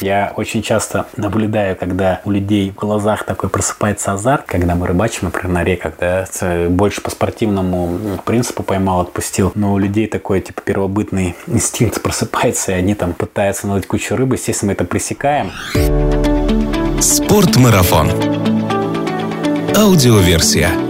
Я очень часто наблюдаю, когда у людей в глазах такой просыпается азарт, когда мы рыбачим, например, на реках, да, больше по спортивному принципу поймал, отпустил. Но у людей такой, типа, первобытный инстинкт просыпается, и они там пытаются наловить кучу рыбы. Естественно, мы это пресекаем. Спортмарафон. Аудиоверсия.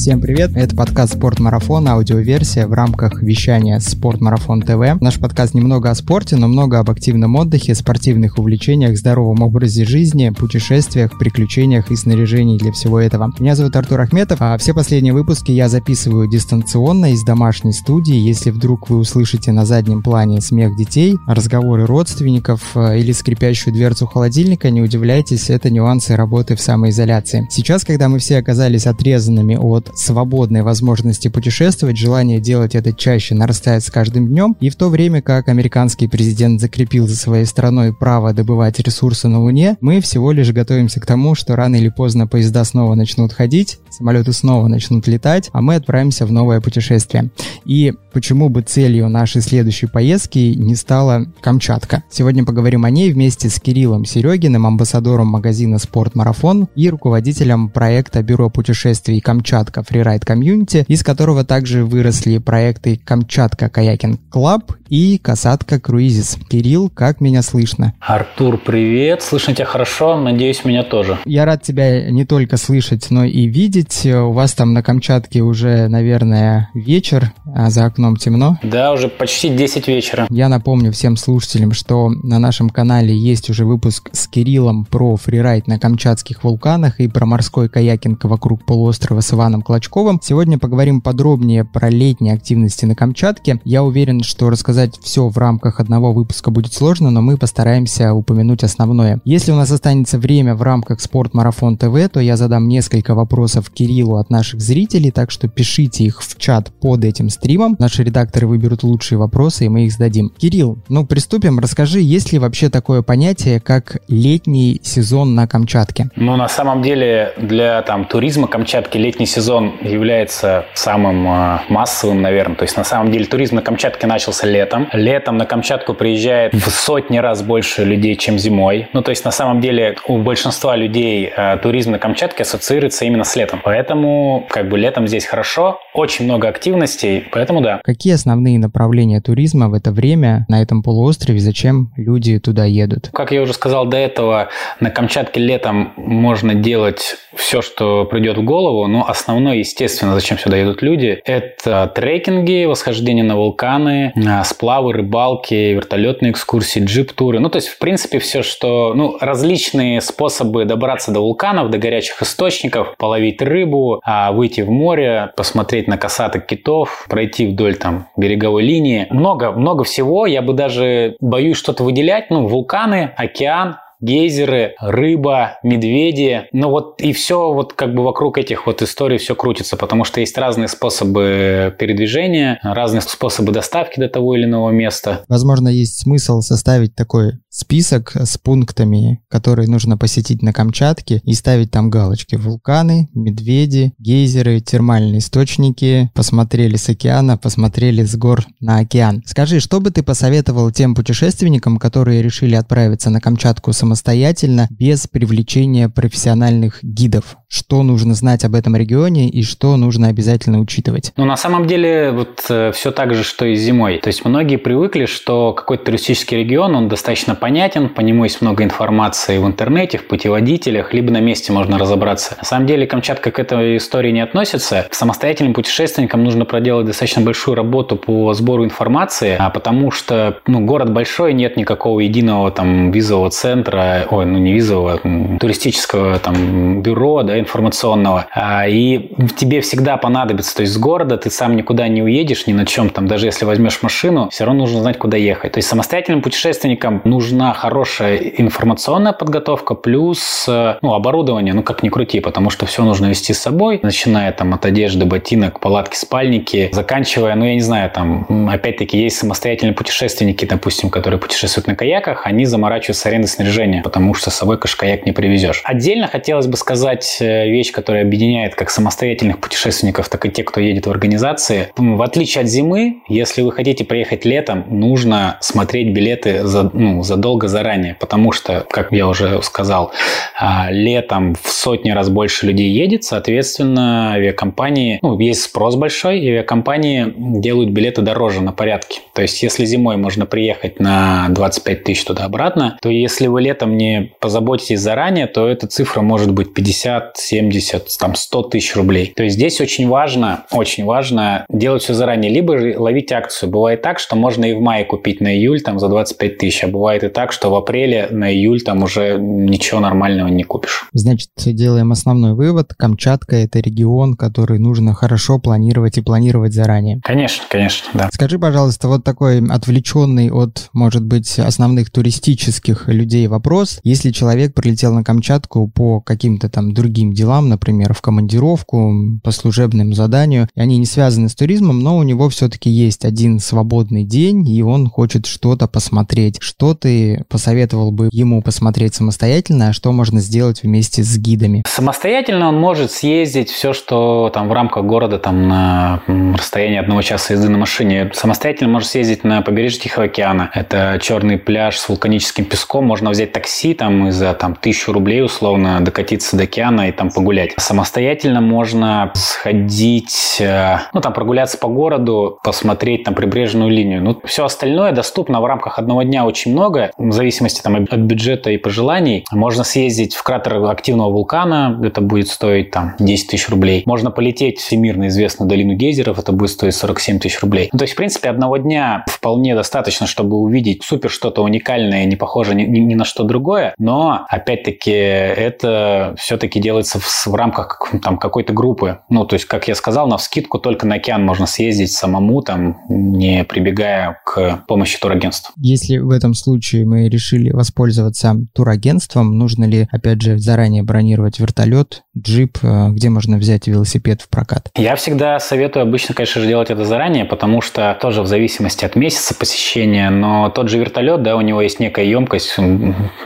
Всем привет, это подкаст «Спортмарафон», аудиоверсия в рамках вещания «Спортмарафон ТВ». Наш подкаст немного о спорте, но много об активном отдыхе, спортивных увлечениях, здоровом образе жизни, путешествиях, приключениях и снаряжении для всего этого. Меня зовут Артур Ахметов, а все последние выпуски я записываю дистанционно из домашней студии. Если вдруг вы услышите на заднем плане смех детей, разговоры родственников э, или скрипящую дверцу холодильника, не удивляйтесь, это нюансы работы в самоизоляции. Сейчас, когда мы все оказались отрезанными от свободной возможности путешествовать, желание делать это чаще нарастает с каждым днем, и в то время как американский президент закрепил за своей страной право добывать ресурсы на Луне, мы всего лишь готовимся к тому, что рано или поздно поезда снова начнут ходить, самолеты снова начнут летать, а мы отправимся в новое путешествие. И почему бы целью нашей следующей поездки не стала Камчатка? Сегодня поговорим о ней вместе с Кириллом Серегиным, амбассадором магазина «Спорт Марафон» и руководителем проекта Бюро путешествий «Камчатка» Kamchatka Freeride Community, из которого также выросли проекты Kamchatka Kayaking Club и Kasatka Cruises. Кирилл, как меня слышно? Артур, привет. Слышно тебя хорошо, надеюсь, меня тоже. Я рад тебя не только слышать, но и видеть. У вас там на Камчатке уже, наверное, вечер, а за окном темно. Да, уже почти 10 вечера. Я напомню всем слушателям, что на нашем канале есть уже выпуск с Кириллом про фрирайд на камчатских вулканах и про морской каякинг вокруг полуострова с Иваном Клочковым. Сегодня поговорим подробнее про летние активности на Камчатке. Я уверен, что рассказать все в рамках одного выпуска будет сложно, но мы постараемся упомянуть основное. Если у нас останется время в рамках Спорт-марафон ТВ, то я задам несколько вопросов Кириллу от наших зрителей, так что пишите их в чат под этим стримом. Наши редакторы выберут лучшие вопросы, и мы их сдадим. Кирилл, ну приступим. Расскажи, есть ли вообще такое понятие, как летний сезон на Камчатке? Ну, на самом деле, для там туризма Камчатки летний сезон сезон является самым а, массовым, наверное. То есть на самом деле туризм на Камчатке начался летом. Летом на Камчатку приезжает в сотни раз больше людей, чем зимой. Ну, то есть на самом деле у большинства людей а, туризм на Камчатке ассоциируется именно с летом. Поэтому как бы летом здесь хорошо, очень много активностей, поэтому да. Какие основные направления туризма в это время на этом полуострове? Зачем люди туда едут? Как я уже сказал до этого, на Камчатке летом можно делать все, что придет в голову, но основной основное, естественно, зачем сюда идут люди, это трекинги, восхождение на вулканы, а, сплавы, рыбалки, вертолетные экскурсии, джип-туры. Ну, то есть, в принципе, все, что... Ну, различные способы добраться до вулканов, до горячих источников, половить рыбу, а, выйти в море, посмотреть на косаток китов, пройти вдоль там береговой линии. Много, много всего. Я бы даже боюсь что-то выделять. Ну, вулканы, океан, гейзеры, рыба, медведи. Ну вот и все вот как бы вокруг этих вот историй все крутится, потому что есть разные способы передвижения, разные способы доставки до того или иного места. Возможно, есть смысл составить такой список с пунктами, которые нужно посетить на Камчатке и ставить там галочки. Вулканы, медведи, гейзеры, термальные источники, посмотрели с океана, посмотрели с гор на океан. Скажи, что бы ты посоветовал тем путешественникам, которые решили отправиться на Камчатку самостоятельно самостоятельно, без привлечения профессиональных гидов? Что нужно знать об этом регионе и что нужно обязательно учитывать? Ну, на самом деле, вот э, все так же, что и зимой. То есть многие привыкли, что какой-то туристический регион, он достаточно понятен, по нему есть много информации в интернете, в путеводителях, либо на месте можно разобраться. На самом деле, Камчатка к этой истории не относится. Самостоятельным путешественникам нужно проделать достаточно большую работу по сбору информации, а потому что ну, город большой, нет никакого единого там визового центра, ой, ну не визового, туристического там бюро, да, информационного, а, и тебе всегда понадобится, то есть с города ты сам никуда не уедешь ни на чем, там даже если возьмешь машину, все равно нужно знать, куда ехать. То есть самостоятельным путешественникам нужна хорошая информационная подготовка плюс э, ну, оборудование, ну как ни крути, потому что все нужно вести с собой, начиная там от одежды, ботинок, палатки, спальники, заканчивая, ну я не знаю, там опять-таки есть самостоятельные путешественники, допустим, которые путешествуют на каяках, они заморачиваются арендой снаряжения потому что с собой кашкаяк не привезешь. Отдельно хотелось бы сказать, э, вещь, которая объединяет как самостоятельных путешественников, так и тех, кто едет в организации. В отличие от зимы, если вы хотите приехать летом, нужно смотреть билеты за, ну, задолго заранее, потому что, как я уже сказал, а, летом в сотни раз больше людей едет, соответственно, авиакомпании, ну, есть спрос большой, и авиакомпании делают билеты дороже на порядке. То есть, если зимой можно приехать на 25 тысяч туда-обратно, то если вы летом не позаботитесь заранее, то эта цифра может быть 50, 70, там 100 тысяч рублей. То есть, здесь очень важно, очень важно делать все заранее, либо ловить акцию. Бывает так, что можно и в мае купить на июль там за 25 тысяч, а бывает и так, что в апреле на июль там уже ничего нормального не купишь. Значит, делаем основной вывод. Камчатка – это регион, который нужно хорошо планировать и планировать заранее. Конечно, конечно, да. Скажи, пожалуйста, вот такой отвлеченный от, может быть, основных туристических людей вопрос. Если человек прилетел на Камчатку по каким-то там другим делам, например, в командировку, по служебному заданию, они не связаны с туризмом, но у него все-таки есть один свободный день, и он хочет что-то посмотреть. Что ты посоветовал бы ему посмотреть самостоятельно, а что можно сделать вместе с гидами? Самостоятельно он может съездить все, что там в рамках города, там на расстоянии одного часа езды на машине. Самостоятельно может съездить на побережье Тихого океана. Это черный пляж с вулканическим песком. Можно взять такси там и за там тысячу рублей условно докатиться до океана и там погулять. Самостоятельно можно сходить, э, ну там прогуляться по городу, посмотреть там прибрежную линию. Ну все остальное доступно в рамках одного дня очень много, в зависимости там от бюджета и пожеланий. Можно съездить в кратер активного вулкана, это будет стоить там 10 тысяч рублей. Можно полететь в всемирно известную долину гейзеров, это будет стоить 47 тысяч рублей. Ну, то есть, в принципе, одного дня вполне достаточно, чтобы увидеть супер что-то уникальное, не похоже ни, ни, ни на что другое, но, опять-таки, это все-таки делается в, в рамках там какой-то группы. Ну, то есть, как я сказал, на вскидку только на океан можно съездить самому, там, не прибегая к помощи турагентств. Если в этом случае мы решили воспользоваться турагентством, нужно ли, опять же, заранее бронировать вертолет, джип, э, где можно взять велосипед в прокат? Я всегда советую обычно, конечно же, делать это заранее, потому что тоже в зависимости от месяца посещения, но тот же вертолет, да, у него есть некая емкость,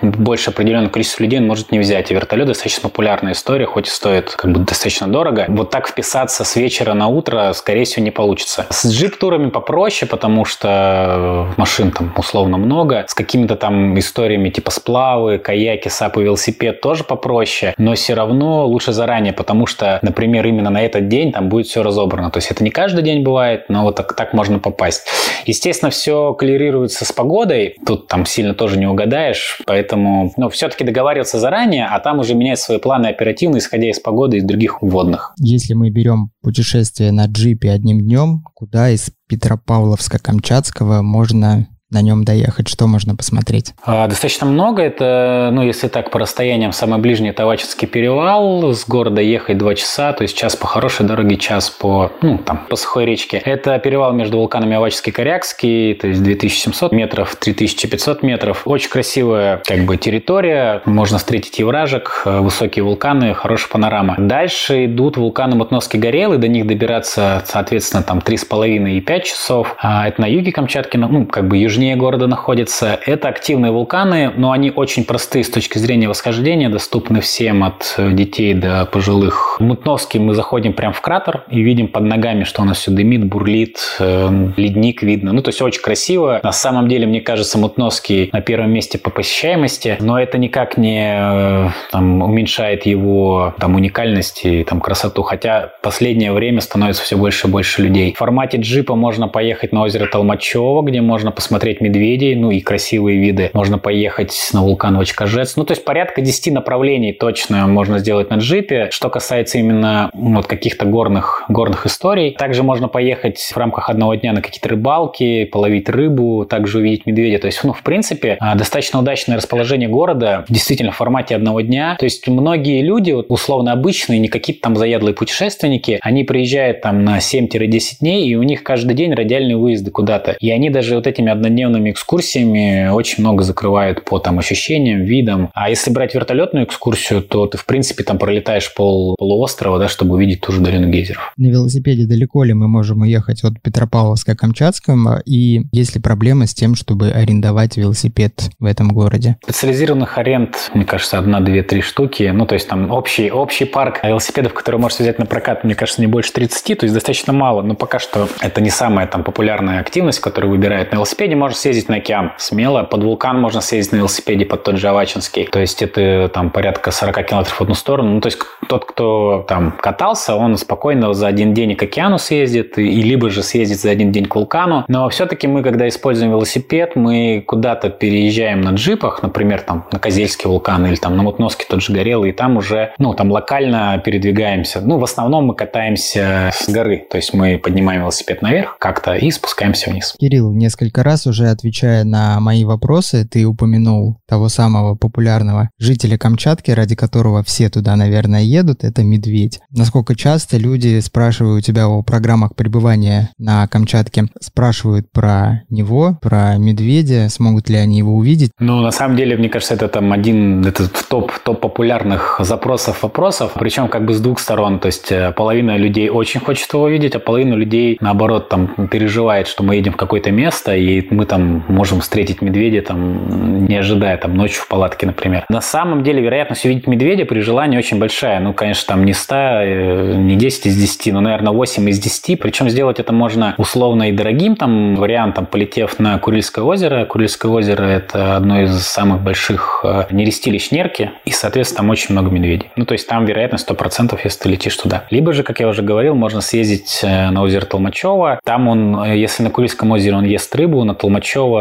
больше определенного количества людей он может не взять. И вертолет достаточно популярная история, хоть и стоит как бы достаточно дорого. Вот так вписаться с вечера на утро, скорее всего, не получится. С джип-турами попроще, потому что машин там условно много. С какими-то там историями типа сплавы, каяки, сапы, велосипед тоже попроще, но все равно лучше заранее, потому что, например, именно на этот день там будет все разобрано. То есть это не каждый день бывает, но вот так, так можно попасть. Естественно, все коллерируется с погодой, тут там сильно тоже не угадаешь, поэтому ну, все-таки договариваться заранее, а там уже менять свои планы оперативно, исходя из погоды и других вводных. Если мы берем путешествие на джипе одним днем, куда из Петропавловска-Камчатского можно на нем доехать? Что можно посмотреть? А, достаточно много. Это, ну, если так по расстояниям, самый ближний Тавачинский перевал. С города ехать 2 часа, то есть час по хорошей дороге, час по, ну, там, по сухой речке. Это перевал между вулканами Авачинский и Корякский, то есть 2700 метров, 3500 метров. Очень красивая, как бы, территория. Можно встретить и вражек, высокие вулканы, хорошая панорама. Дальше идут вулканы Мутновский Горел, и до них добираться, соответственно, там 3,5 и 5 часов. А это на юге Камчатки, ну, как бы южнее южнее города находятся. Это активные вулканы, но они очень простые с точки зрения восхождения, доступны всем от детей до пожилых. В Мутновский мы заходим прямо в кратер и видим под ногами, что у нас все дымит, бурлит, э, ледник видно. Ну, то есть очень красиво. На самом деле, мне кажется, Мутновский на первом месте по посещаемости, но это никак не э, там, уменьшает его там, уникальность и там, красоту. Хотя последнее время становится все больше и больше людей. В формате джипа можно поехать на озеро Толмачево, где можно посмотреть посмотреть медведей, ну и красивые виды. Можно поехать на вулкан Вачкажец. Ну, то есть порядка 10 направлений точно можно сделать на джипе. Что касается именно ну, вот каких-то горных, горных историй. Также можно поехать в рамках одного дня на какие-то рыбалки, половить рыбу, также увидеть медведя. То есть, ну, в принципе, а, достаточно удачное расположение города, действительно в формате одного дня. То есть многие люди, условно обычные, не какие-то там заядлые путешественники, они приезжают там на 7-10 дней, и у них каждый день радиальные выезды куда-то. И они даже вот этими однодневными однодневными экскурсиями очень много закрывают по там ощущениям, видам. А если брать вертолетную экскурсию, то ты, в принципе, там пролетаешь пол полуострова, да, чтобы увидеть ту же долину гейзеров. На велосипеде далеко ли мы можем уехать от Петропавловска к Камчатскому? И есть ли проблемы с тем, чтобы арендовать велосипед в этом городе? Специализированных аренд, мне кажется, одна, две, три штуки. Ну, то есть там общий, общий парк велосипедов, который можешь взять на прокат, мне кажется, не больше 30, то есть достаточно мало. Но пока что это не самая там популярная активность, которую выбирают. На велосипеде можно съездить на океан смело. Под вулкан можно съездить на велосипеде, под тот же Авачинский. То есть это там порядка 40 километров в одну сторону. Ну, то есть тот, кто там катался, он спокойно за один день к океану съездит, и либо же съездит за один день к вулкану. Но все-таки мы, когда используем велосипед, мы куда-то переезжаем на джипах, например, там на Козельский вулкан или там на Мутноске тот же горелый, и там уже, ну, там локально передвигаемся. Ну, в основном мы катаемся с горы, то есть мы поднимаем велосипед наверх как-то и спускаемся вниз. Кирилл, несколько раз уже отвечая на мои вопросы, ты упомянул того самого популярного жителя Камчатки, ради которого все туда, наверное, едут, это медведь. Насколько часто люди спрашивают у тебя о программах пребывания на Камчатке, спрашивают про него, про медведя, смогут ли они его увидеть? Ну, на самом деле, мне кажется, это там один, это топ, топ популярных запросов, вопросов, причем как бы с двух сторон, то есть э, половина людей очень хочет его увидеть, а половина людей, наоборот, там переживает, что мы едем в какое-то место, и мы там можем встретить медведя, там, не ожидая, там, ночью в палатке, например. На самом деле, вероятность увидеть медведя при желании очень большая. Ну, конечно, там не 100, э, не 10 из 10, но, наверное, 8 из 10. Причем сделать это можно условно и дорогим там вариантом, полетев на Курильское озеро. Курильское озеро – это одно из самых больших э, нерестилищ Нерки, и, соответственно, там очень много медведей. Ну, то есть там вероятность 100%, если ты летишь туда. Либо же, как я уже говорил, можно съездить э, на озеро Толмачево. Там он, если на Курильском озере он ест рыбу, на Толмачево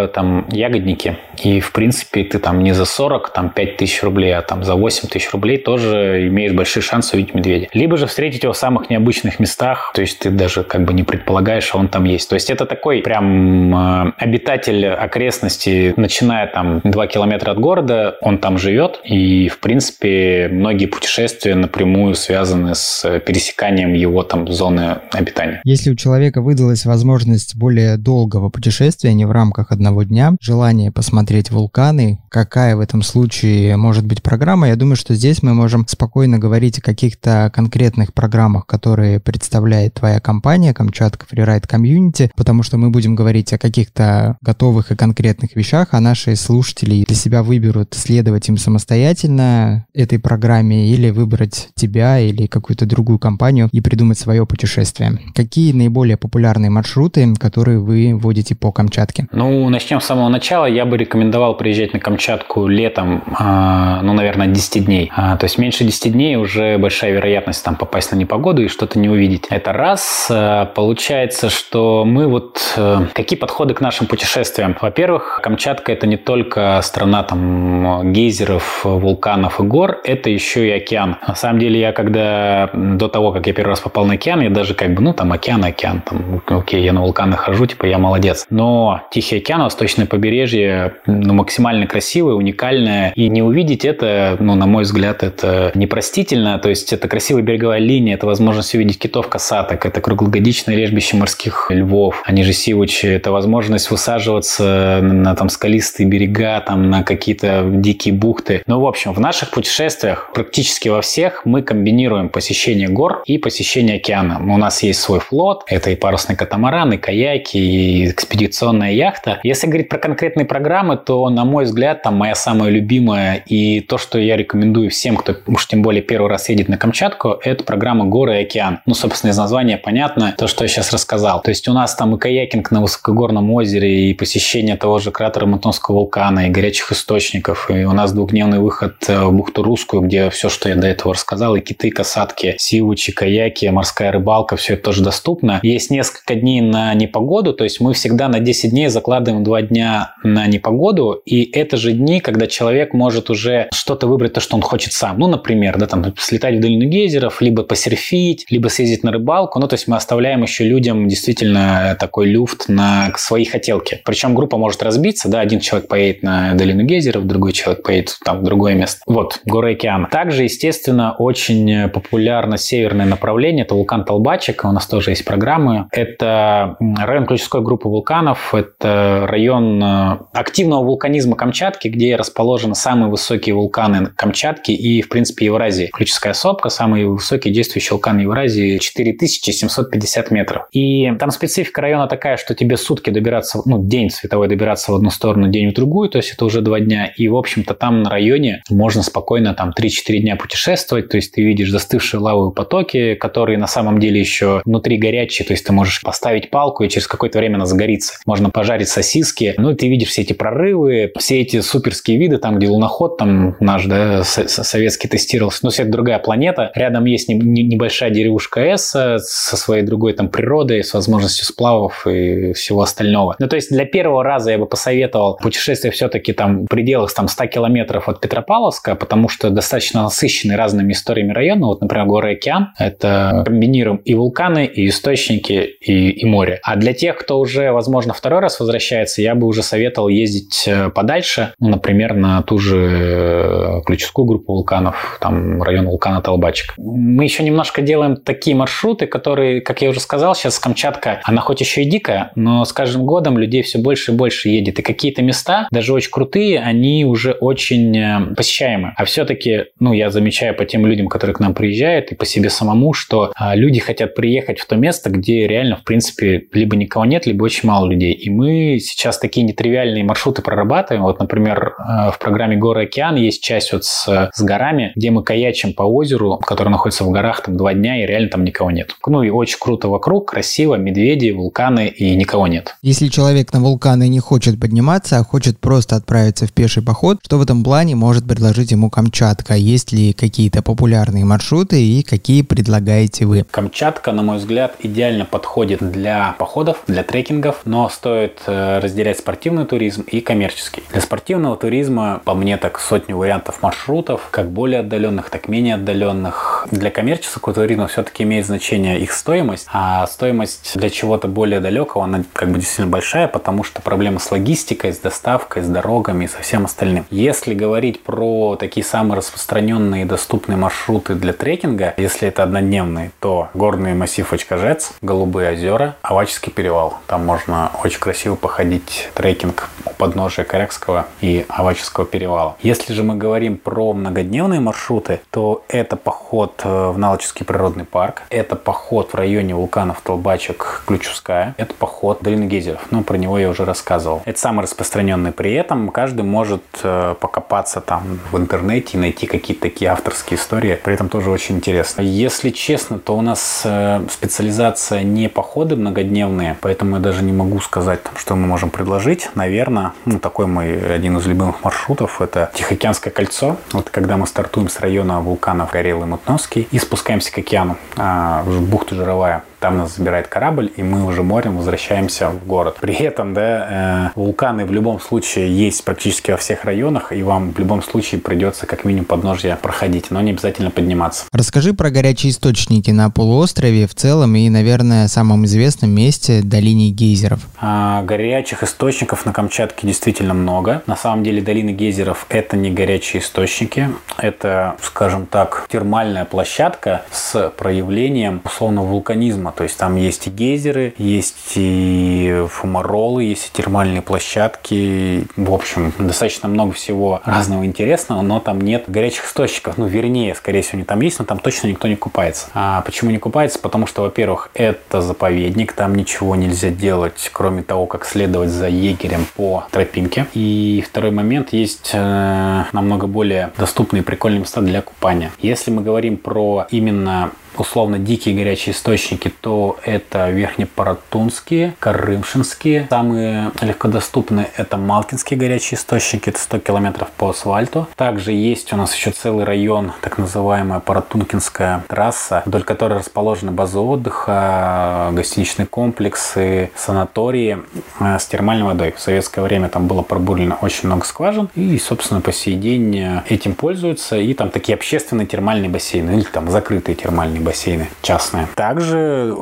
там ягодники. И, в принципе, ты там не за 40, там 5 тысяч рублей, а там за 8 тысяч рублей тоже имеешь большие шансы увидеть медведя. Либо же встретить его в самых необычных местах, то есть ты даже как бы не предполагаешь, а он там есть. То есть это такой прям э, обитатель окрестности, начиная там 2 километра от города, он там живет, и, в принципе, многие путешествия напрямую связаны с пересеканием его там зоны обитания. Если у человека выдалась возможность более долгого путешествия, не в рамках одного дня, желание посмотреть вулканы, какая в этом случае может быть программа, я думаю, что здесь мы можем спокойно говорить о каких-то конкретных программах, которые представляет твоя компания Камчатка Freeride Community, потому что мы будем говорить о каких-то готовых и конкретных вещах, а наши слушатели для себя выберут следовать им самостоятельно этой программе или выбрать тебя или какую-то другую компанию и придумать свое путешествие. Какие наиболее популярные маршруты, которые вы водите по Камчатке? Ну, начнем с самого начала. Я бы рекомендовал приезжать на Камчатку летом, э, ну, наверное, 10 дней. А, то есть меньше 10 дней уже большая вероятность там попасть на непогоду и что-то не увидеть. Это раз. А, получается, что мы вот... Э, какие подходы к нашим путешествиям? Во-первых, Камчатка это не только страна там гейзеров, вулканов и гор, это еще и океан. На самом деле, я когда до того, как я первый раз попал на океан, я даже как бы, ну, там океан, океан, там, окей, я на вулканы хожу, типа, я молодец. Но Тихий океан, восточное побережье, ну, максимально красивое, уникальное, и не увидеть это, ну, на мой взгляд, это непростительно, то есть это красивая береговая линия, это возможность увидеть китов касаток, это круглогодичное лежбище морских львов, они же сивучи, это возможность высаживаться на там скалистые берега, там на какие-то дикие бухты. Ну, в общем, в наших путешествиях практически во всех мы комбинируем посещение гор и посещение океана. У нас есть свой флот, это и парусный катамаран, и каяки, и экспедиционная яхта. Если говорить про конкретные программы, то, на мой взгляд, там моя самая любимая и то, что я рекомендую всем, кто уж тем более первый раз едет на Камчатку, это программа «Горы и океан». Ну, собственно, из названия понятно то, что я сейчас рассказал. То есть у нас там и каякинг на высокогорном озере, и посещение того же кратера Мутонского вулкана, и горячих источников, и у нас двухдневный выход в бухту Русскую, где все, что я до этого рассказал, и киты, касатки, сивучи, каяки, морская рыбалка, все это тоже доступно. Есть несколько дней на непогоду, то есть мы всегда на 10 дней закладываем 2 дня на непогоду, и это же дни, когда человек может уже что-то выбрать, то, что он хочет сам. Ну, например, да, там, слетать в долину гейзеров, либо посерфить, либо съездить на рыбалку. Ну, то есть мы оставляем еще людям действительно такой люфт на свои хотелки. Причем группа может разбиться, да, один человек поедет на долину гейзеров, другой человек поедет там в другое место. Вот, горы океана. Также, естественно, очень популярно северное направление, это вулкан Толбачик, у нас тоже есть программы. Это район ключевской группы вулканов, это район э, активного вулканизма Камчатки, где расположены самые высокие вулканы Камчатки и, в принципе, Евразии. Ключевская сопка, самый высокий действующий вулкан Евразии, 4750 метров. И там специфика района такая, что тебе сутки добираться, ну, день световой добираться в одну сторону, день в другую, то есть это уже два дня. И, в общем-то, там на районе можно спокойно там 3-4 дня путешествовать, то есть ты видишь застывшие лавовые потоки, которые на самом деле еще внутри горячие, то есть ты можешь поставить палку и через какое-то время она загорится. Можно пожарить сосиски, ну и ты видишь все эти прорывы, все эти суперские виды, там, где луноход там наш, да, советский тестировался, но все это другая планета. Рядом есть небольшая деревушка С со своей другой там природой, с возможностью сплавов и всего остального. Ну, то есть для первого раза я бы посоветовал путешествие все-таки там в пределах там 100 километров от Петропавловска, потому что достаточно насыщенный разными историями район. Ну, вот, например, горы Океан. Это комбинируем и вулканы, и источники, и, и море. А для тех, кто уже, возможно, второй раз возвращается, я бы уже советовал ездить э, подальше, ну, например, на ту же э, ключевскую группу вулканов, там район вулкана Толбачик. Мы еще немножко делаем такие маршруты, которые, как я уже сказал, сейчас Камчатка, она хоть еще и дикая, но с каждым годом людей все больше и больше едет. И какие-то места, даже очень крутые, они уже очень э, посещаемы. А все-таки, ну, я замечаю по тем людям, которые к нам приезжают, и по себе самому, что а, люди хотят приехать в то место, где реально, в принципе, либо никого нет, либо очень мало людей. И мы сейчас такие нетривиальные маршруты прорабатываем. Вот, например, э, в программе «Горы океан» есть часть вот с, с горами, где мы каячим по озеру, который находится в горах там два дня, и реально там никого нет. Ну и очень круто вокруг, красиво, медведи, вулканы, и никого нет. Если человек на вулканы не хочет подниматься, а хочет просто отправиться в пеший поход, что в этом плане может предложить ему Камчатка? Есть ли какие-то популярные маршруты и какие предлагаете вы? Камчатка, на мой взгляд, идеально подходит для походов, для трекингов, но стоит э, разделять спортивный туризм и коммерческий. Для спортивного туризма, по мне, так сотни вариантов маршрутов, как более отдаленных, так менее отдаленных. Для коммерческого туризма все-таки имеет значение их стоимость, а стоимость для чего-то более далекого, она как бы действительно большая, потому что проблемы с логистикой, с доставкой, с дорогами и со всем остальным. Если говорить про такие самые распространенные и доступные маршруты для трекинга, если это однодневные, то горный массив Очкажец, Голубые озера, Авачский перевал. Там можно очень красиво походить трекинг у подножия Корякского и Авачского перевала. Если же мы говорим про многодневные маршруты, то это поход э, в Налочский природный парк, это поход в районе вулканов Толбачек, Ключевская, это поход в долину Гейзеров. Ну, про него я уже рассказывал. Это самый распространенный. При этом каждый может э, покопаться там в интернете и найти какие-то такие авторские истории. При этом тоже очень интересно. Если честно, то у нас э, специализация не походы многодневные, поэтому я даже не могу сказать, что мы можем предложить. Наверное, ну, такой мой один из любимых маршрутов – это Тихоокеанское кольцо. Вот когда мы стартуем с района вулканов Горелый Мутновский и спускаемся к океану, а, в бухту Жировая. Там нас забирает корабль, и мы уже морем возвращаемся в город. При этом, да, э, вулканы в любом случае есть практически во всех районах, и вам в любом случае придется как минимум подножье проходить, но не обязательно подниматься. Расскажи про горячие источники на полуострове в целом и, наверное, самом известном месте долине гейзеров. А, горячих источников на Камчатке действительно много. На самом деле долины гейзеров это не горячие источники, это, скажем так, термальная площадка с проявлением условно вулканизма то есть там есть и гейзеры, есть и фумаролы, есть и термальные площадки. В общем, достаточно много всего разного интересного, но там нет горячих источников. Ну, вернее, скорее всего, они там есть, но там точно никто не купается. А почему не купается? Потому что, во-первых, это заповедник, там ничего нельзя делать, кроме того, как следовать за егерем по тропинке. И второй момент, есть э, намного более доступные прикольные места для купания. Если мы говорим про именно условно дикие горячие источники, то это Верхнепаратунские, Карымшинские. Самые легкодоступные это Малкинские горячие источники, это 100 километров по асфальту. Также есть у нас еще целый район, так называемая Паратункинская трасса, вдоль которой расположены базы отдыха, гостиничные комплексы, санатории э, с термальной водой. В советское время там было пробурено очень много скважин, и, собственно, по сей день э, этим пользуются, и там такие общественные термальные бассейны, или там закрытые термальные бассейны частные. Также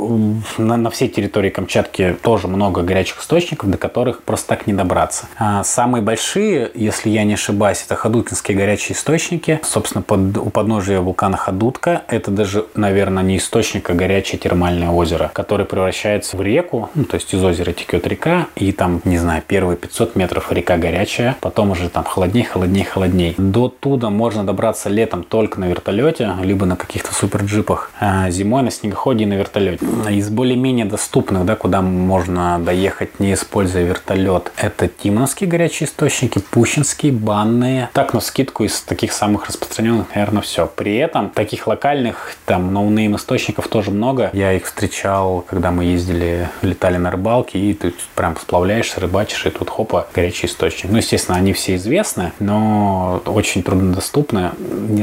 на, на всей территории Камчатки тоже много горячих источников, до которых просто так не добраться. А самые большие, если я не ошибаюсь, это Ходуткинские горячие источники. Собственно, под, у подножия вулкана Ходутка это даже, наверное, не источник, а горячее термальное озеро, которое превращается в реку, ну, то есть из озера текет река, и там, не знаю, первые 500 метров река горячая, потом уже там холодней, холодней, холодней. До туда можно добраться летом только на вертолете, либо на каких-то суперджипах, зимой на снегоходе и на вертолете. Из более-менее доступных, да, куда можно доехать, не используя вертолет, это Тимоновские горячие источники, Пущинские, банные. Так, на скидку из таких самых распространенных, наверное, все. При этом таких локальных, там, no-name источников тоже много. Я их встречал, когда мы ездили, летали на рыбалке, и ты прям сплавляешься, рыбачишь, и тут хопа, горячий источник. Ну, естественно, они все известны, но очень труднодоступны,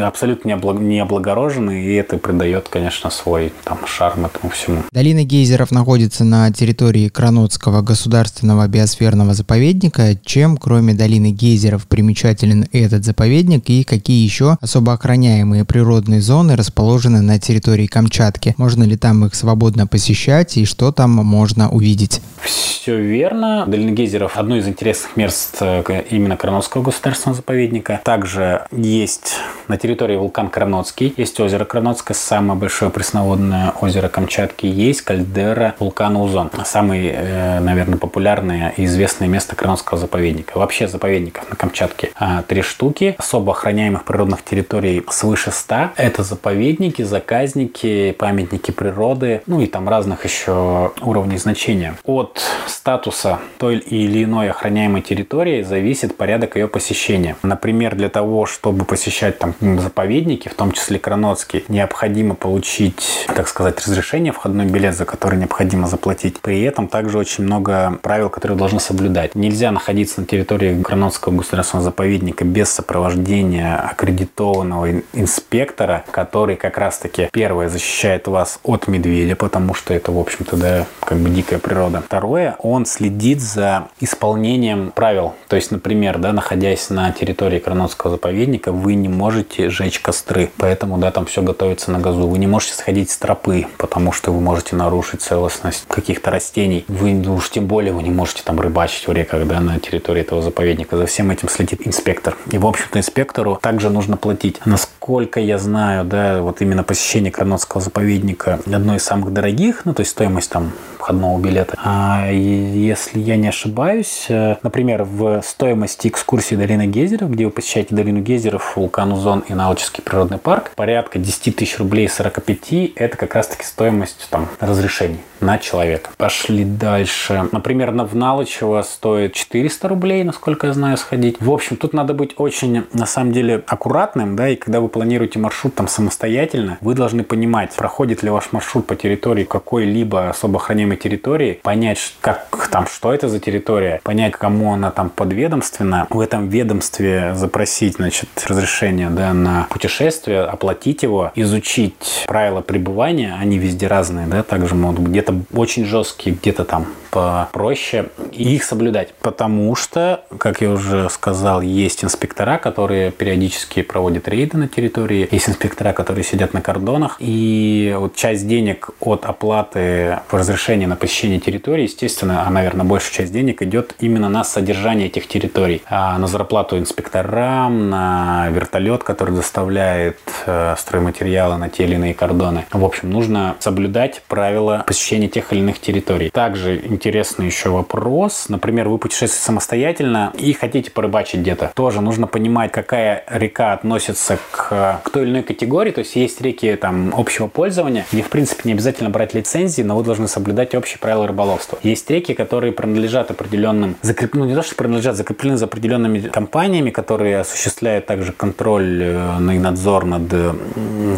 абсолютно не облагорожены, и это придает, конечно, свой там шарм этому всему. Долина гейзеров находится на территории Кранотского государственного биосферного заповедника. Чем, кроме долины гейзеров, примечателен этот заповедник и какие еще особо охраняемые природные зоны расположены на территории Камчатки? Можно ли там их свободно посещать и что там можно увидеть? Все верно. Долина гейзеров одно из интересных мест э, именно Кранотского государственного заповедника. Также есть на территории вулкан Кранотский, есть озеро Кранотское, самое большое пресноводное озеро Камчатки, есть кальдера вулкана Узон. Самый, э, наверное, популярное и известное место Кранотского заповедника. Вообще заповедников на Камчатке а, три штуки. Особо охраняемых природных территорий свыше ста. Это заповедники, заказники, памятники природы, ну и там разных еще уровней значения. От статуса той или иной охраняемой территории зависит порядок ее посещения. Например, для того, чтобы посещать там заповедники, в том числе Кранотский, необходимо получить, так сказать, разрешение, входной билет, за который необходимо заплатить. При этом также очень много правил, которые должны соблюдать. Нельзя находиться на территории Кранотского государственного заповедника без сопровождения аккредитованного инспектора, который как раз-таки первое защищает вас от медведя, потому что это, в общем-то, да, как бы дикая природа. Второе, он следит за исполнением правил. То есть, например, да, находясь на территории Кранотского заповедника, вы не можете жечь костры, поэтому, да, там все готовится на газу. Вы не можете сходить с тропы, потому что вы можете нарушить целостность каких-то растений. Вы уж тем более вы не можете там рыбачить в реках, да, на территории этого заповедника. За всем этим следит инспектор. И, в общем-то, инспектору также нужно платить. Насколько я знаю, да, вот именно посещение Кранотского заповедника одно из самых дорогих, ну, то есть стоимость там входного билета. А если я не ошибаюсь, э, например, в стоимости экскурсии долины Гейзеров, где вы посещаете долину Гейзеров, вулкан Узон и Научский природный парк, порядка 10 тысяч рублей 45, это как раз-таки стоимость там, разрешений на человека. Пошли дальше. Например, в Налычево стоит 400 рублей, насколько я знаю, сходить. В общем, тут надо быть очень, на самом деле, аккуратным, да, и когда вы планируете маршрут там самостоятельно, вы должны понимать, проходит ли ваш маршрут по территории какой-либо особо охраняемой территории, понять, как там, что это за территория, понять, кому она там подведомственна, в этом ведомстве запросить, значит, разрешение, да, на путешествие, оплатить его, изучить правила пребывания, они везде разные, да, также могут где-то очень жесткие, где-то там попроще, их соблюдать. Потому что, как я уже сказал, есть инспектора, которые периодически проводят рейды на территории, есть инспектора, которые сидят на кордонах, и вот часть денег от оплаты разрешения на посещение территории, естественно, а, наверное, большая часть денег идет именно на содержание этих территорий, а на зарплату инспекторам, на вертолет, который доставляет э, стройматериалы на те или иные кордоны. В общем, нужно соблюдать правила посещения тех или иных территорий. Также интересно интересный еще вопрос. Например, вы путешествуете самостоятельно и хотите порыбачить где-то. Тоже нужно понимать, какая река относится к, к той или иной категории. То есть есть реки там общего пользования, где, в принципе, не обязательно брать лицензии, но вы должны соблюдать общие правила рыболовства. Есть реки, которые принадлежат определенным, закреп... ну не то, что принадлежат, закреплены за определенными компаниями, которые осуществляют также контроль э, и надзор над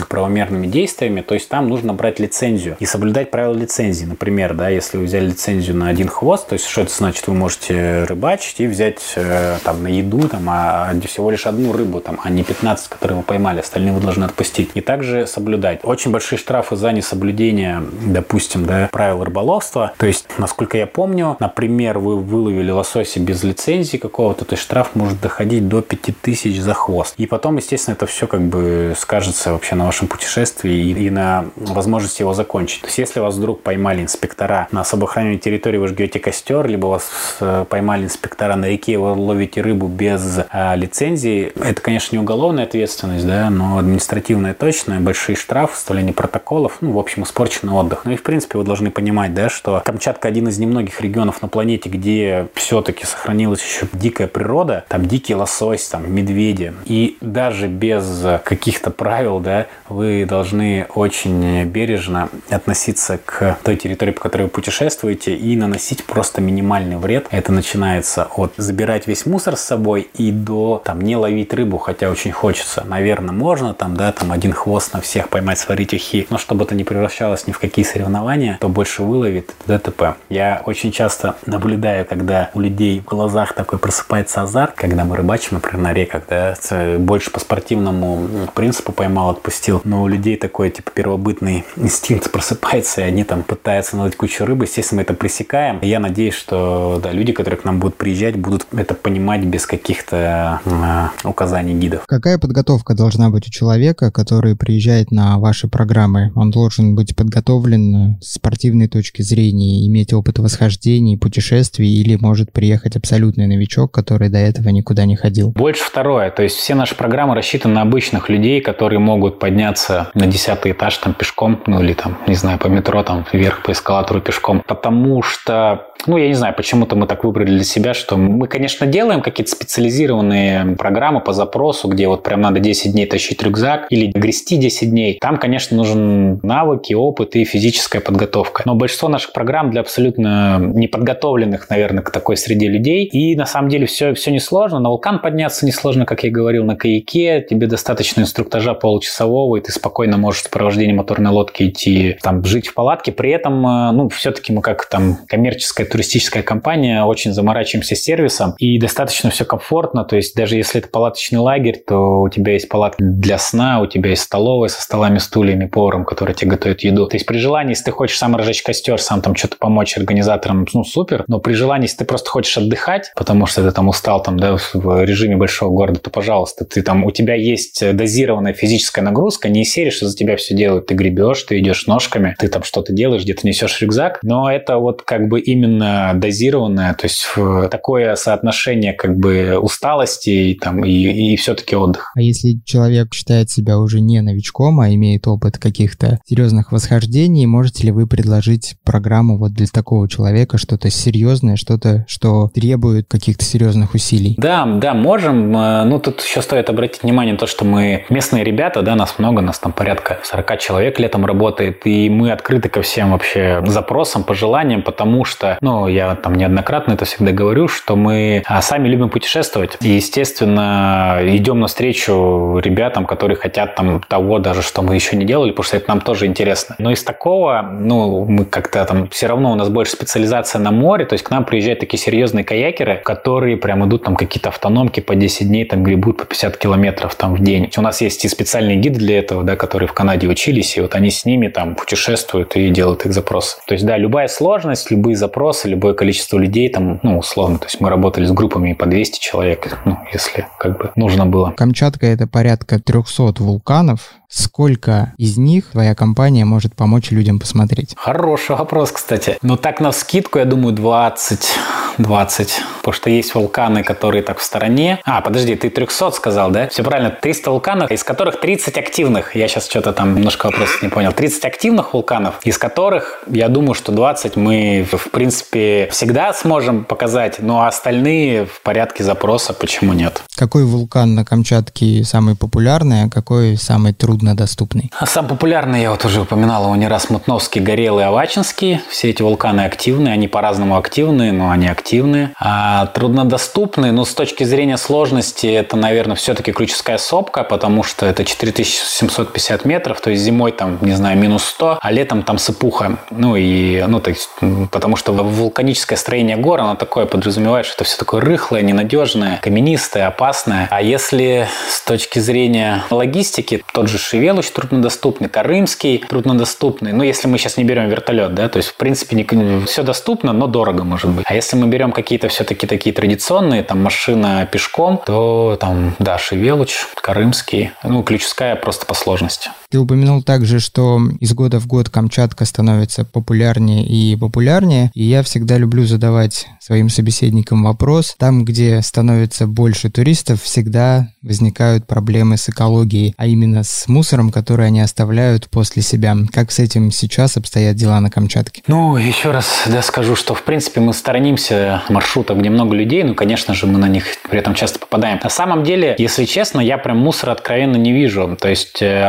правомерными действиями. То есть там нужно брать лицензию и соблюдать правила лицензии. Например, да, если вы взяли лицензию на один хвост, то есть что это значит? Вы можете рыбачить и взять э, там на еду там, а, всего лишь одну рыбу, там, а не 15, которые вы поймали, остальные вы должны отпустить. И также соблюдать. Очень большие штрафы за несоблюдение, допустим, да, правил рыболовства. То есть, насколько я помню, например, вы выловили лосося без лицензии какого-то, то есть штраф может доходить до 5000 за хвост. И потом, естественно, это все как бы скажется вообще на вашем путешествии и, и на возможности его закончить. То есть, если вас вдруг поймали инспектора на особо территории, вы жгете костер, либо вас э, поймали инспектора на реке, вы ловите рыбу без а, лицензии, это, конечно, не уголовная ответственность, да, но административная точная, большие штрафы, составление протоколов, ну, в общем, испорченный отдых. Ну и, в принципе, вы должны понимать, да, что Камчатка один из немногих регионов на планете, где все-таки сохранилась еще дикая природа, там дикий лосось, там медведи. И даже без каких-то правил, да, вы должны очень бережно относиться к той территории, по которой вы путешествуете, и наносить просто минимальный вред. Это начинается от забирать весь мусор с собой и до там не ловить рыбу, хотя очень хочется. Наверное, можно там, да, там один хвост на всех поймать, сварить ухи, но чтобы это не превращалось ни в какие соревнования, то больше выловит ДТП. Я очень часто наблюдаю, когда у людей в глазах такой просыпается азарт, когда мы рыбачим, например, на реках, да, больше по спортивному принципу поймал, отпустил, но у людей такой, типа, первобытный инстинкт просыпается, и они там пытаются наловить кучу рыбы, естественно, мы это пресекаем. И я надеюсь, что да, люди, которые к нам будут приезжать, будут это понимать без каких-то э, указаний гидов. Какая подготовка должна быть у человека, который приезжает на ваши программы? Он должен быть подготовлен с спортивной точки зрения, иметь опыт восхождений, путешествий, или может приехать абсолютный новичок, который до этого никуда не ходил? Больше второе. То есть все наши программы рассчитаны на обычных людей, которые могут подняться на десятый этаж там пешком, ну или там, не знаю, по метро там вверх по эскалатору пешком. Потому что ну, я не знаю, почему-то мы так выбрали для себя, что мы, конечно, делаем какие-то специализированные программы по запросу, где вот прям надо 10 дней тащить рюкзак или грести 10 дней. Там, конечно, нужен навыки, опыт и физическая подготовка. Но большинство наших программ для абсолютно неподготовленных, наверное, к такой среде людей. И на самом деле все, все несложно. На вулкан подняться несложно, как я говорил, на каяке. Тебе достаточно инструктажа получасового, и ты спокойно можешь в сопровождении моторной лодки идти, там, жить в палатке. При этом, э, ну, все-таки мы как там коммерческая туристическая компания, очень заморачиваемся сервисом, и достаточно все комфортно, то есть даже если это палаточный лагерь, то у тебя есть палатка для сна, у тебя есть столовая со столами, стульями, поваром, который тебе готовит еду. То есть при желании, если ты хочешь сам разжечь костер, сам там что-то помочь организаторам, ну супер, но при желании, если ты просто хочешь отдыхать, потому что ты там устал там, да, в режиме большого города, то, пожалуйста, ты там, у тебя есть дозированная физическая нагрузка, не из серии, что за тебя все делают, ты гребешь, ты идешь ножками, ты там что-то делаешь, где-то несешь рюкзак, но это вот как бы именно именно дозированное, то есть такое соотношение как бы усталости и, там, и, и все-таки отдых. А если человек считает себя уже не новичком, а имеет опыт каких-то серьезных восхождений, можете ли вы предложить программу вот для такого человека, что-то серьезное, что-то, что требует каких-то серьезных усилий? Да, да, можем. Э, ну, тут еще стоит обратить внимание на то, что мы местные ребята, да, нас много, нас там порядка 40 человек летом работает, и мы открыты ко всем вообще запросам, пожеланиям, потому что, ну, ну, я там неоднократно это всегда говорю, что мы а, сами любим путешествовать. И, естественно, идем навстречу ребятам, которые хотят там того даже, что мы еще не делали, потому что это нам тоже интересно. Но из такого, ну, мы как-то там все равно у нас больше специализация на море, то есть к нам приезжают такие серьезные каякеры, которые прям идут там какие-то автономки по 10 дней, там гребут по 50 километров там в день. У нас есть и специальные гиды для этого, да, которые в Канаде учились, и вот они с ними там путешествуют и делают их запросы. То есть, да, любая сложность, любые запросы, запросы, любое количество людей, там, ну, условно, то есть мы работали с группами по 200 человек, ну, если как бы нужно было. Камчатка — это порядка 300 вулканов, сколько из них твоя компания может помочь людям посмотреть? Хороший вопрос, кстати. Ну так на скидку, я думаю, 20 20. Потому что есть вулканы, которые так в стороне. А, подожди, ты 300 сказал, да? Все правильно, 300 вулканов, из которых 30 активных. Я сейчас что-то там немножко вопрос не понял. 30 активных вулканов, из которых, я думаю, что 20 мы, в принципе, всегда сможем показать, ну а остальные в порядке запроса, почему нет? Какой вулкан на Камчатке самый популярный, а какой самый труднодоступный? А сам популярный, я вот уже упоминал его не раз, Мутновский, Горелый, Авачинский. Все эти вулканы активны, они по-разному активны, но они активны активны. А труднодоступны, ну, с точки зрения сложности, это, наверное, все-таки Ключевская сопка, потому что это 4750 метров, то есть зимой там, не знаю, минус 100, а летом там сыпуха. Ну, и, ну, то есть, потому что вулканическое строение гор, оно такое подразумевает, что это все такое рыхлое, ненадежное, каменистое, опасное. А если с точки зрения логистики, тот же Шевелуч труднодоступный, Карымский труднодоступный, ну, если мы сейчас не берем вертолет, да, то есть, в принципе, не, все доступно, но дорого может быть. А если мы берем какие-то все-таки такие традиционные, там машина пешком, то там, да, Шевелуч, Карымский, ну, Ключевская просто по сложности. Ты упомянул также, что из года в год Камчатка становится популярнее и популярнее, и я всегда люблю задавать своим собеседникам вопрос. Там, где становится больше туристов, всегда возникают проблемы с экологией, а именно с мусором, который они оставляют после себя. Как с этим сейчас обстоят дела на Камчатке? Ну, еще раз да, скажу, что в принципе мы сторонимся маршрутов, где много людей, ну, конечно же, мы на них при этом часто попадаем. На самом деле, если честно, я прям мусора откровенно не вижу. То есть, э,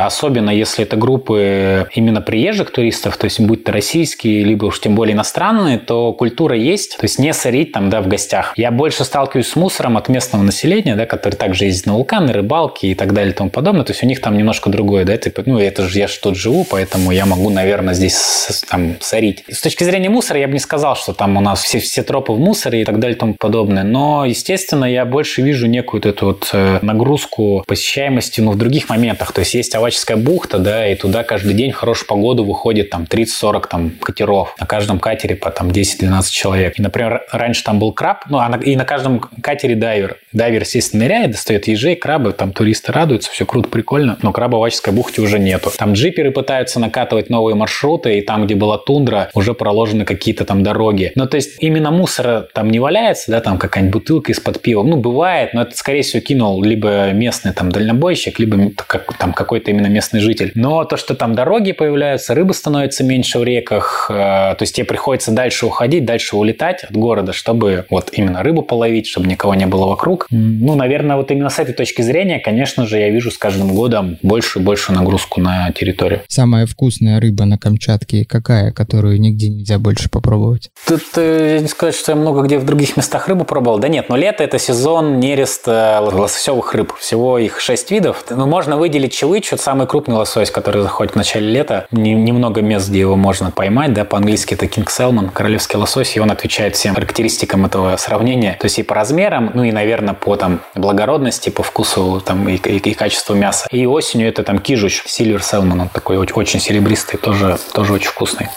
особенно если это группы именно приезжих туристов, то есть будь то российские, либо уж тем более иностранные, то культура есть, то есть не сорить там, да, в гостях. Я больше сталкиваюсь с мусором от местного населения, да, который также ездит на вулканы, рыбалки и так далее и тому подобное. То есть у них там немножко другое, да, типа, ну, это же я же тут живу, поэтому я могу, наверное, здесь там сорить. С точки зрения мусора я бы не сказал, что там у нас все, все тропы в мусоре и так далее и тому подобное. Но, естественно, я больше вижу некую вот эту вот э, нагрузку посещаемости, ну, в других моментах. То есть есть Авачская бухта, да, и туда каждый день в хорошую погоду выходит там 30-40 там катеров. На каждом катере по там 10-12 человек. И, например, раньше там был краб, ну, а на, и на каждом катере дайвер. Дайвер, естественно, ныряет, достает ежей, крабы, там туристы радуются, все круто, прикольно, но краба в Авачской бухте уже нету. Там джиперы пытаются накатывать новые маршруты, и там, где была тундра, уже проложены какие-то там дороги. Ну, то есть именно мусора там не валяется, да, там какая-нибудь бутылка из-под пива. Ну, бывает, но это, скорее всего, кинул либо местный там дальнобойщик, либо как, там какой-то именно местный житель. Но то, что там дороги появляются, рыбы становится меньше в реках, э, то есть тебе приходится дальше уходить, дальше улетать от города, чтобы вот именно рыбу половить, чтобы никого не было вокруг. Ну, наверное, вот именно с этой точки зрения, конечно же, я вижу с каждым годом больше и больше нагрузку на территорию. Самая вкусная рыба на Камчатке какая, которую нигде нельзя больше попробовать? Тут э, не сказать, что я много где в других местах рыбу пробовал. Да нет, но лето – это сезон нереста лососевых рыб. Всего их шесть видов. Ну, можно выделить чевычу, самый крупный лосось, который заходит в начале лета. Немного мест, где его можно поймать. Да, по-английски это King Salmon, королевский лосось, и он отвечает всем характеристикам этого сравнения. То есть и по размерам, ну и, наверное, по там благородности, по вкусу там, и, и, и качеству мяса. И осенью это там кижуч, Silver Salmon, он такой очень, серебристый, тоже, тоже очень вкусный.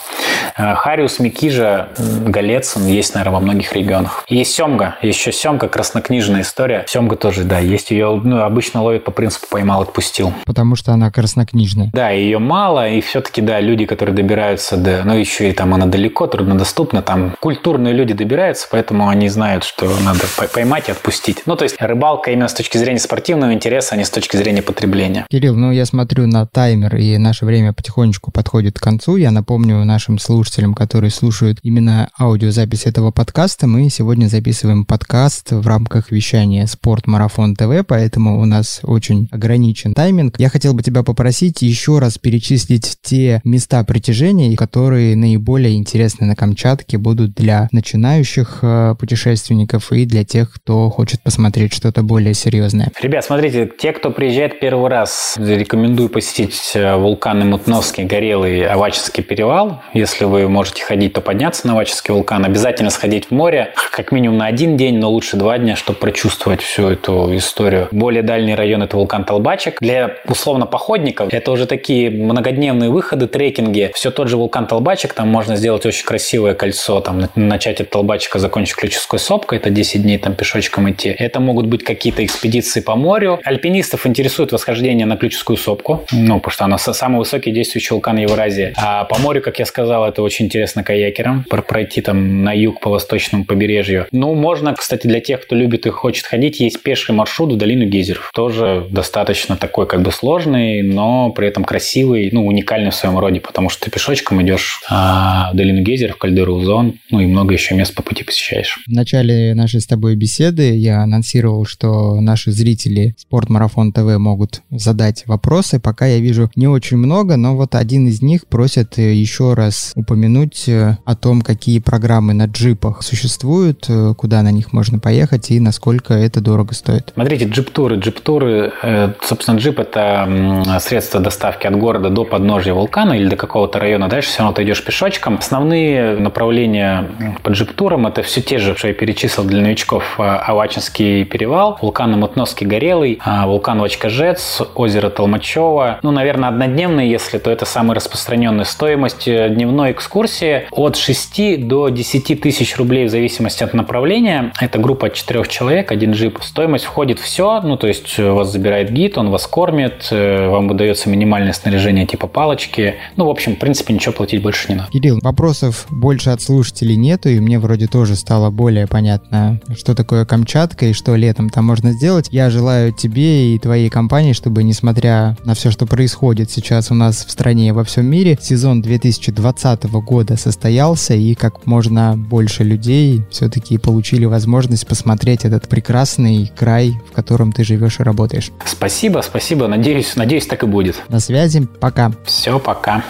Э, Хариус Микижа, голец, он есть, наверное, во многих регионах. Есть семга, еще семга, краснокнижная история. Семга тоже, да, есть ее, ну, обычно ловят по принципу поймал, отпустил. Потому что она краснокнижная. Да, ее мало, и все-таки, да, люди, которые добираются до, ну, еще и там она далеко, труднодоступна, там культурные люди добираются, поэтому они знают, что надо поймать и отпустить. Ну, то есть рыбалка именно с точки зрения спортивного интереса, а не с точки зрения потребления. Кирилл, ну, я смотрю на таймер, и наше время потихонечку подходит к концу. Я напомню нашим слушателям, которые слушают именно аудиозапись этого подкаста, мы сегодня записываем подкаст в рамках вещания «Спорт Марафон ТВ», поэтому у нас очень ограничен тайминг. Я хотел бы тебя попросить еще раз перечислить те места притяжения, которые наиболее интересны на Камчатке будут для начинающих э, путешественников и для тех, кто хочет посмотреть что-то более серьезное. Ребят, смотрите, те, кто приезжает первый раз, рекомендую посетить э, вулканы Мутновский, Горелый, Авачинский перевал. Если вы можете ходить, то подняться на Авачинский вулкан. Обязательно сходить в море, как минимум на один день, но лучше два дня, чтобы прочувствовать всю эту историю. Более дальний район – это вулкан Толбачек. Для условно походников Толбачика. Это уже такие многодневные выходы, трекинги. Все тот же вулкан Толбачик, там можно сделать очень красивое кольцо, там начать от Толбачика, закончить ключевской сопкой, это 10 дней там пешочком идти. Это могут быть какие-то экспедиции по морю. Альпинистов интересует восхождение на ключевскую сопку, ну, потому что она самый высокий действующий вулкан Евразии. А по морю, как я сказал, это очень интересно каякерам, пройти там на юг по восточному побережью. Ну, можно, кстати, для тех, кто любит и хочет ходить, есть пеший маршрут в долину гейзеров. Тоже достаточно такой как бы сложный, но при этом красивый, ну, уникальный в своем роде, потому что ты пешочком идешь а, в долину гейзеров, кальдеру Узон, ну и много еще мест по пути посещаешь. В начале нашей с тобой беседы я анонсировал, что наши зрители Спортмарафон ТВ могут задать вопросы. Пока я вижу не очень много, но вот один из них просит еще раз упомянуть э, о том, какие программы на джипах существуют, э, куда на них можно поехать и насколько это дорого стоит. Смотрите, джип-туры. Джип-туры, э, собственно, джип – это средство доставки от города до подножия вулкана или до какого-то района. Дальше все равно ты идешь пешочком. Основные направления по джип-турам – это все те же, что я перечислил для новичков. Авачинский перевал, вулкан Мутновский Горелый, вулкан Вачкажец, озеро Толмачево. Ну, наверное, однодневные, если, то это самая распространенная стоимость дневной экскурсии от 6 до 10 тысяч рублей в зависимости от направления. Это группа от 4 человек, один джип. Стоимость входит все, ну то есть э, вас забирает гид, он вас кормит, э, вам выдается минимальное снаряжение типа палочки. Ну, в общем, в принципе, ничего платить больше не надо. Кирилл, вопросов больше от слушателей нету, и мне вроде тоже стало более понятно, что такое Камчатка и что летом там можно сделать. Я желаю тебе и твоей компании, чтобы, несмотря на все, что происходит сейчас у нас в стране и во всем мире, сезон 2020 года состоялся, и как можно больше людей все-таки получили возможность посмотреть этот прекрасный край, в котором ты живешь и работаешь. Спасибо, спасибо. Надеюсь, надеюсь, так и будет. На связи. Пока. Все, пока.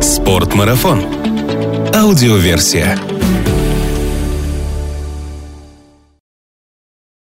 Спортмарафон. Аудиоверсия.